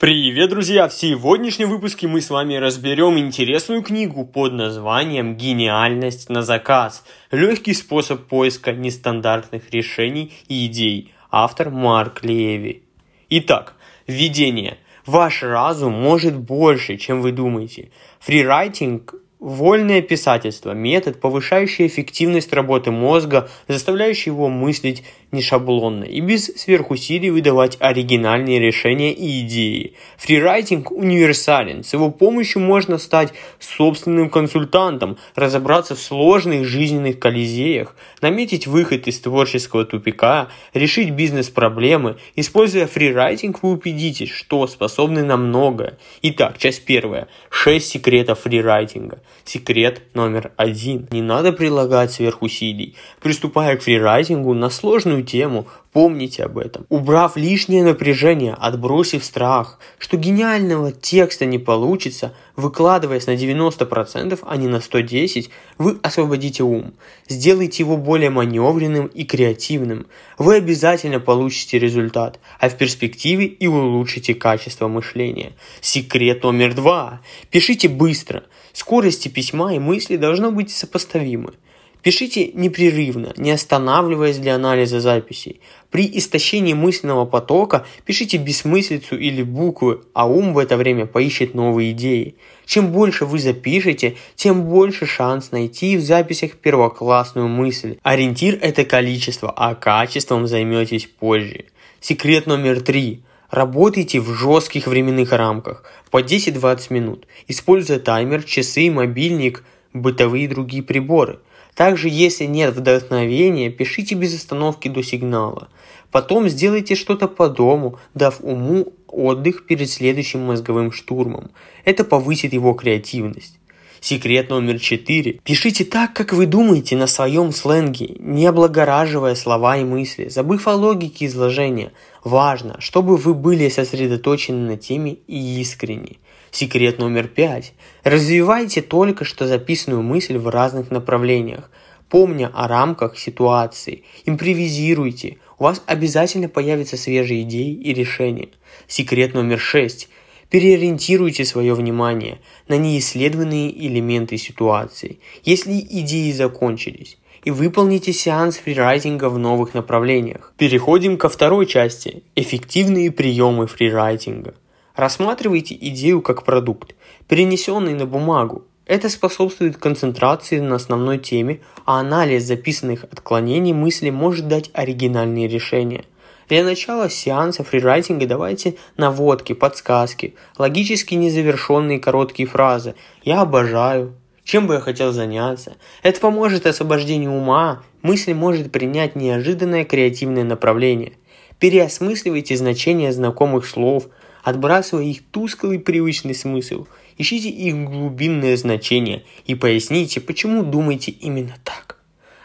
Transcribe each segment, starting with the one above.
Привет, друзья! В сегодняшнем выпуске мы с вами разберем интересную книгу под названием «Гениальность на заказ. Легкий способ поиска нестандартных решений и идей». Автор Марк Леви. Итак, введение. Ваш разум может больше, чем вы думаете. Фрирайтинг Вольное писательство – метод, повышающий эффективность работы мозга, заставляющий его мыслить не шаблонно и без сверхусилий выдавать оригинальные решения и идеи. Фрирайтинг универсален. С его помощью можно стать собственным консультантом, разобраться в сложных жизненных колизеях, наметить выход из творческого тупика, решить бизнес-проблемы. Используя фрирайтинг, вы убедитесь, что способны на многое. Итак, часть первая. 6 секретов фрирайтинга. Секрет номер один. Не надо прилагать сверхусилий. Приступая к фрирайтингу на сложную тему, помните об этом. Убрав лишнее напряжение, отбросив страх, что гениального текста не получится, выкладываясь на 90%, а не на 110%, вы освободите ум. Сделайте его более маневренным и креативным. Вы обязательно получите результат, а в перспективе и улучшите качество мышления. Секрет номер два. Пишите быстро. Скорости письма и мысли должно быть сопоставимы. Пишите непрерывно, не останавливаясь для анализа записей. При истощении мысленного потока пишите бессмыслицу или буквы, а ум в это время поищет новые идеи. Чем больше вы запишете, тем больше шанс найти в записях первоклассную мысль. Ориентир – это количество, а качеством займетесь позже. Секрет номер три. Работайте в жестких временных рамках по 10-20 минут, используя таймер, часы, мобильник, бытовые и другие приборы. Также, если нет вдохновения, пишите без остановки до сигнала. Потом сделайте что-то по дому, дав уму отдых перед следующим мозговым штурмом. Это повысит его креативность. Секрет номер четыре. Пишите так, как вы думаете на своем сленге, не облагораживая слова и мысли, забыв о логике изложения. Важно, чтобы вы были сосредоточены на теме и искренни. Секрет номер пять. Развивайте только что записанную мысль в разных направлениях. Помня о рамках ситуации, импровизируйте, у вас обязательно появятся свежие идеи и решения. Секрет номер шесть. Переориентируйте свое внимание на неисследованные элементы ситуации, если идеи закончились, и выполните сеанс фрирайтинга в новых направлениях. Переходим ко второй части – эффективные приемы фрирайтинга. Рассматривайте идею как продукт, перенесенный на бумагу. Это способствует концентрации на основной теме, а анализ записанных отклонений мысли может дать оригинальные решения – для начала сеанса фрирайтинга давайте наводки, подсказки, логически незавершенные короткие фразы «я обожаю», «чем бы я хотел заняться». Это поможет освобождению ума, мысль может принять неожиданное креативное направление. Переосмысливайте значение знакомых слов, отбрасывая их тусклый привычный смысл. Ищите их глубинное значение и поясните, почему думаете именно так.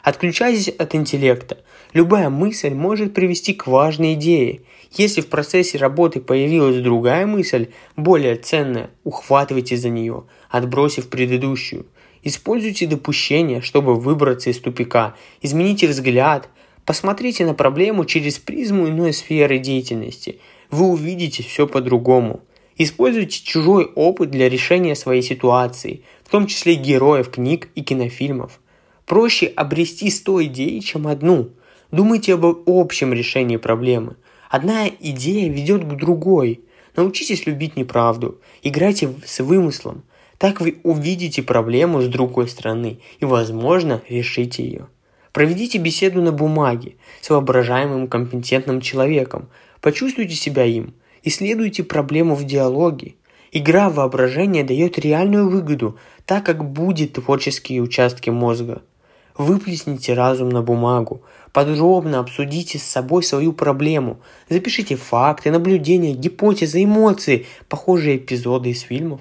Отключайтесь от интеллекта. Любая мысль может привести к важной идее. Если в процессе работы появилась другая мысль, более ценная, ухватывайте за нее, отбросив предыдущую. Используйте допущения, чтобы выбраться из тупика. Измените взгляд. Посмотрите на проблему через призму иной сферы деятельности. Вы увидите все по-другому. Используйте чужой опыт для решения своей ситуации, в том числе героев книг и кинофильмов. Проще обрести 100 идей, чем одну. Думайте об общем решении проблемы. Одна идея ведет к другой. Научитесь любить неправду. Играйте с вымыслом. Так вы увидите проблему с другой стороны и, возможно, решите ее. Проведите беседу на бумаге с воображаемым компетентным человеком. Почувствуйте себя им. Исследуйте проблему в диалоге. Игра в воображение дает реальную выгоду, так как будет творческие участки мозга – Выплесните разум на бумагу, подробно обсудите с собой свою проблему, запишите факты, наблюдения, гипотезы, эмоции, похожие эпизоды из фильмов.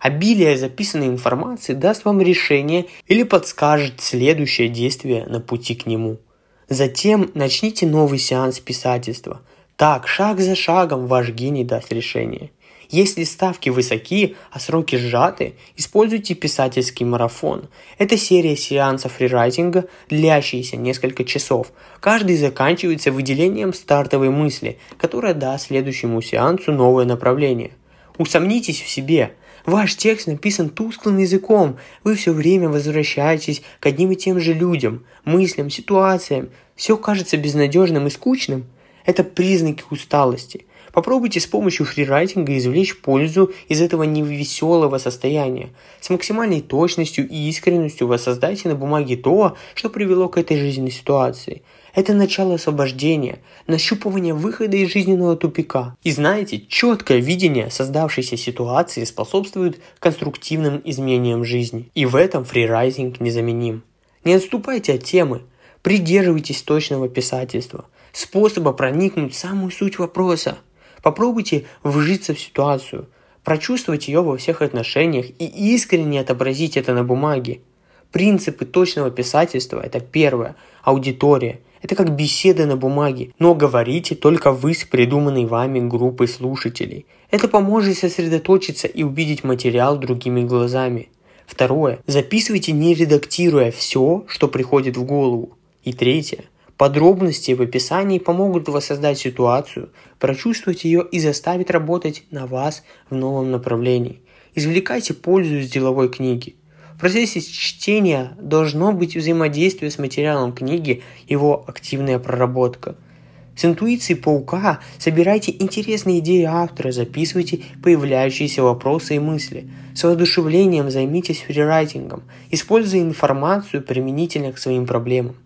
Обилие записанной информации даст вам решение или подскажет следующее действие на пути к нему. Затем начните новый сеанс писательства. Так, шаг за шагом ваш гений даст решение. Если ставки высоки, а сроки сжаты, используйте писательский марафон. Это серия сеансов фрирайтинга, длящиеся несколько часов. Каждый заканчивается выделением стартовой мысли, которая даст следующему сеансу новое направление. Усомнитесь в себе. Ваш текст написан тусклым языком. Вы все время возвращаетесь к одним и тем же людям, мыслям, ситуациям. Все кажется безнадежным и скучным. Это признаки усталости – Попробуйте с помощью фрирайтинга извлечь пользу из этого невеселого состояния. С максимальной точностью и искренностью воссоздайте на бумаге то, что привело к этой жизненной ситуации. Это начало освобождения, нащупывание выхода из жизненного тупика. И знаете, четкое видение создавшейся ситуации способствует конструктивным изменениям жизни. И в этом фрирайтинг незаменим. Не отступайте от темы, придерживайтесь точного писательства, способа проникнуть в самую суть вопроса – Попробуйте вжиться в ситуацию, прочувствовать ее во всех отношениях и искренне отобразить это на бумаге. Принципы точного писательства – это первое, аудитория. Это как беседа на бумаге, но говорите только вы с придуманной вами группой слушателей. Это поможет сосредоточиться и увидеть материал другими глазами. Второе. Записывайте не редактируя все, что приходит в голову. И третье. Подробности в описании помогут воссоздать ситуацию, прочувствовать ее и заставить работать на вас в новом направлении. Извлекайте пользу из деловой книги. В процессе чтения должно быть взаимодействие с материалом книги, его активная проработка. С интуицией паука собирайте интересные идеи автора, записывайте появляющиеся вопросы и мысли. С воодушевлением займитесь фрирайтингом, используя информацию применительно к своим проблемам.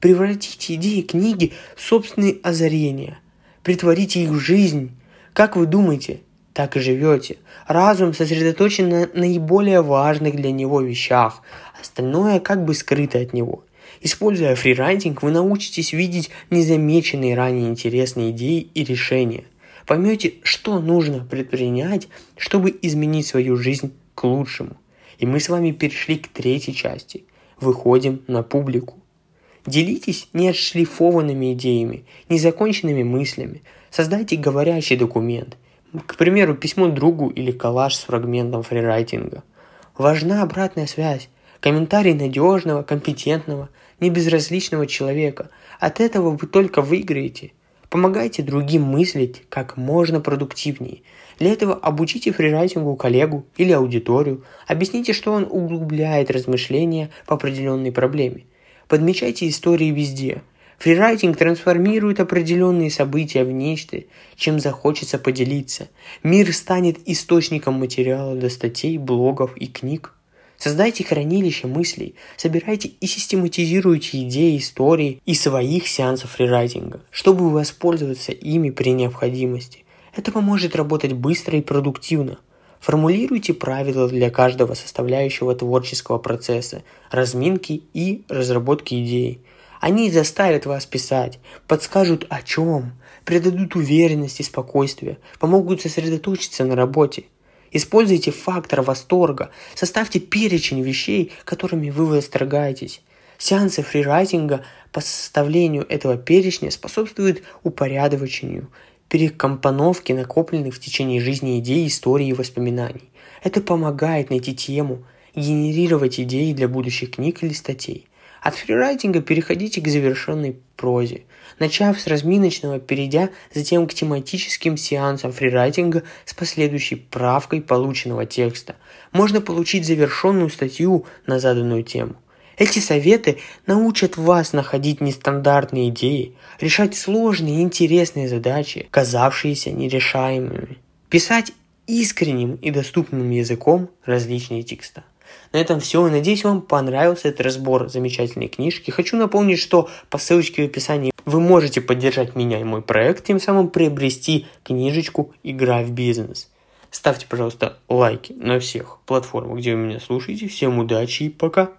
Превратите идеи книги в собственные озарения. Притворите их в жизнь. Как вы думаете, так и живете. Разум сосредоточен на наиболее важных для него вещах, остальное как бы скрыто от него. Используя фрирайтинг, вы научитесь видеть незамеченные ранее интересные идеи и решения. Поймете, что нужно предпринять, чтобы изменить свою жизнь к лучшему. И мы с вами перешли к третьей части. Выходим на публику. Делитесь неотшлифованными идеями, незаконченными мыслями. Создайте говорящий документ. К примеру, письмо другу или коллаж с фрагментом фрирайтинга. Важна обратная связь. Комментарий надежного, компетентного, небезразличного человека. От этого вы только выиграете. Помогайте другим мыслить как можно продуктивнее. Для этого обучите фрирайтингу коллегу или аудиторию. Объясните, что он углубляет размышления по определенной проблеме – Подмечайте истории везде. Фрирайтинг трансформирует определенные события в нечто, чем захочется поделиться. Мир станет источником материала для статей, блогов и книг. Создайте хранилище мыслей, собирайте и систематизируйте идеи, истории и своих сеансов фрирайтинга, чтобы воспользоваться ими при необходимости. Это поможет работать быстро и продуктивно – Формулируйте правила для каждого составляющего творческого процесса, разминки и разработки идей. Они заставят вас писать, подскажут о чем, придадут уверенность и спокойствие, помогут сосредоточиться на работе. Используйте фактор восторга, составьте перечень вещей, которыми вы восторгаетесь. Сеансы фрирайтинга по составлению этого перечня способствуют упорядочению перекомпоновки накопленных в течение жизни идей, историй и воспоминаний. Это помогает найти тему, генерировать идеи для будущих книг или статей. От фрирайтинга переходите к завершенной прозе, начав с разминочного, перейдя затем к тематическим сеансам фрирайтинга с последующей правкой полученного текста. Можно получить завершенную статью на заданную тему. Эти советы научат вас находить нестандартные идеи, решать сложные и интересные задачи, казавшиеся нерешаемыми, писать искренним и доступным языком различные текста. На этом все. Надеюсь, вам понравился этот разбор замечательной книжки. Хочу напомнить, что по ссылочке в описании вы можете поддержать меня и мой проект, тем самым приобрести книжечку «Игра в бизнес». Ставьте, пожалуйста, лайки на всех платформах, где вы меня слушаете. Всем удачи и пока!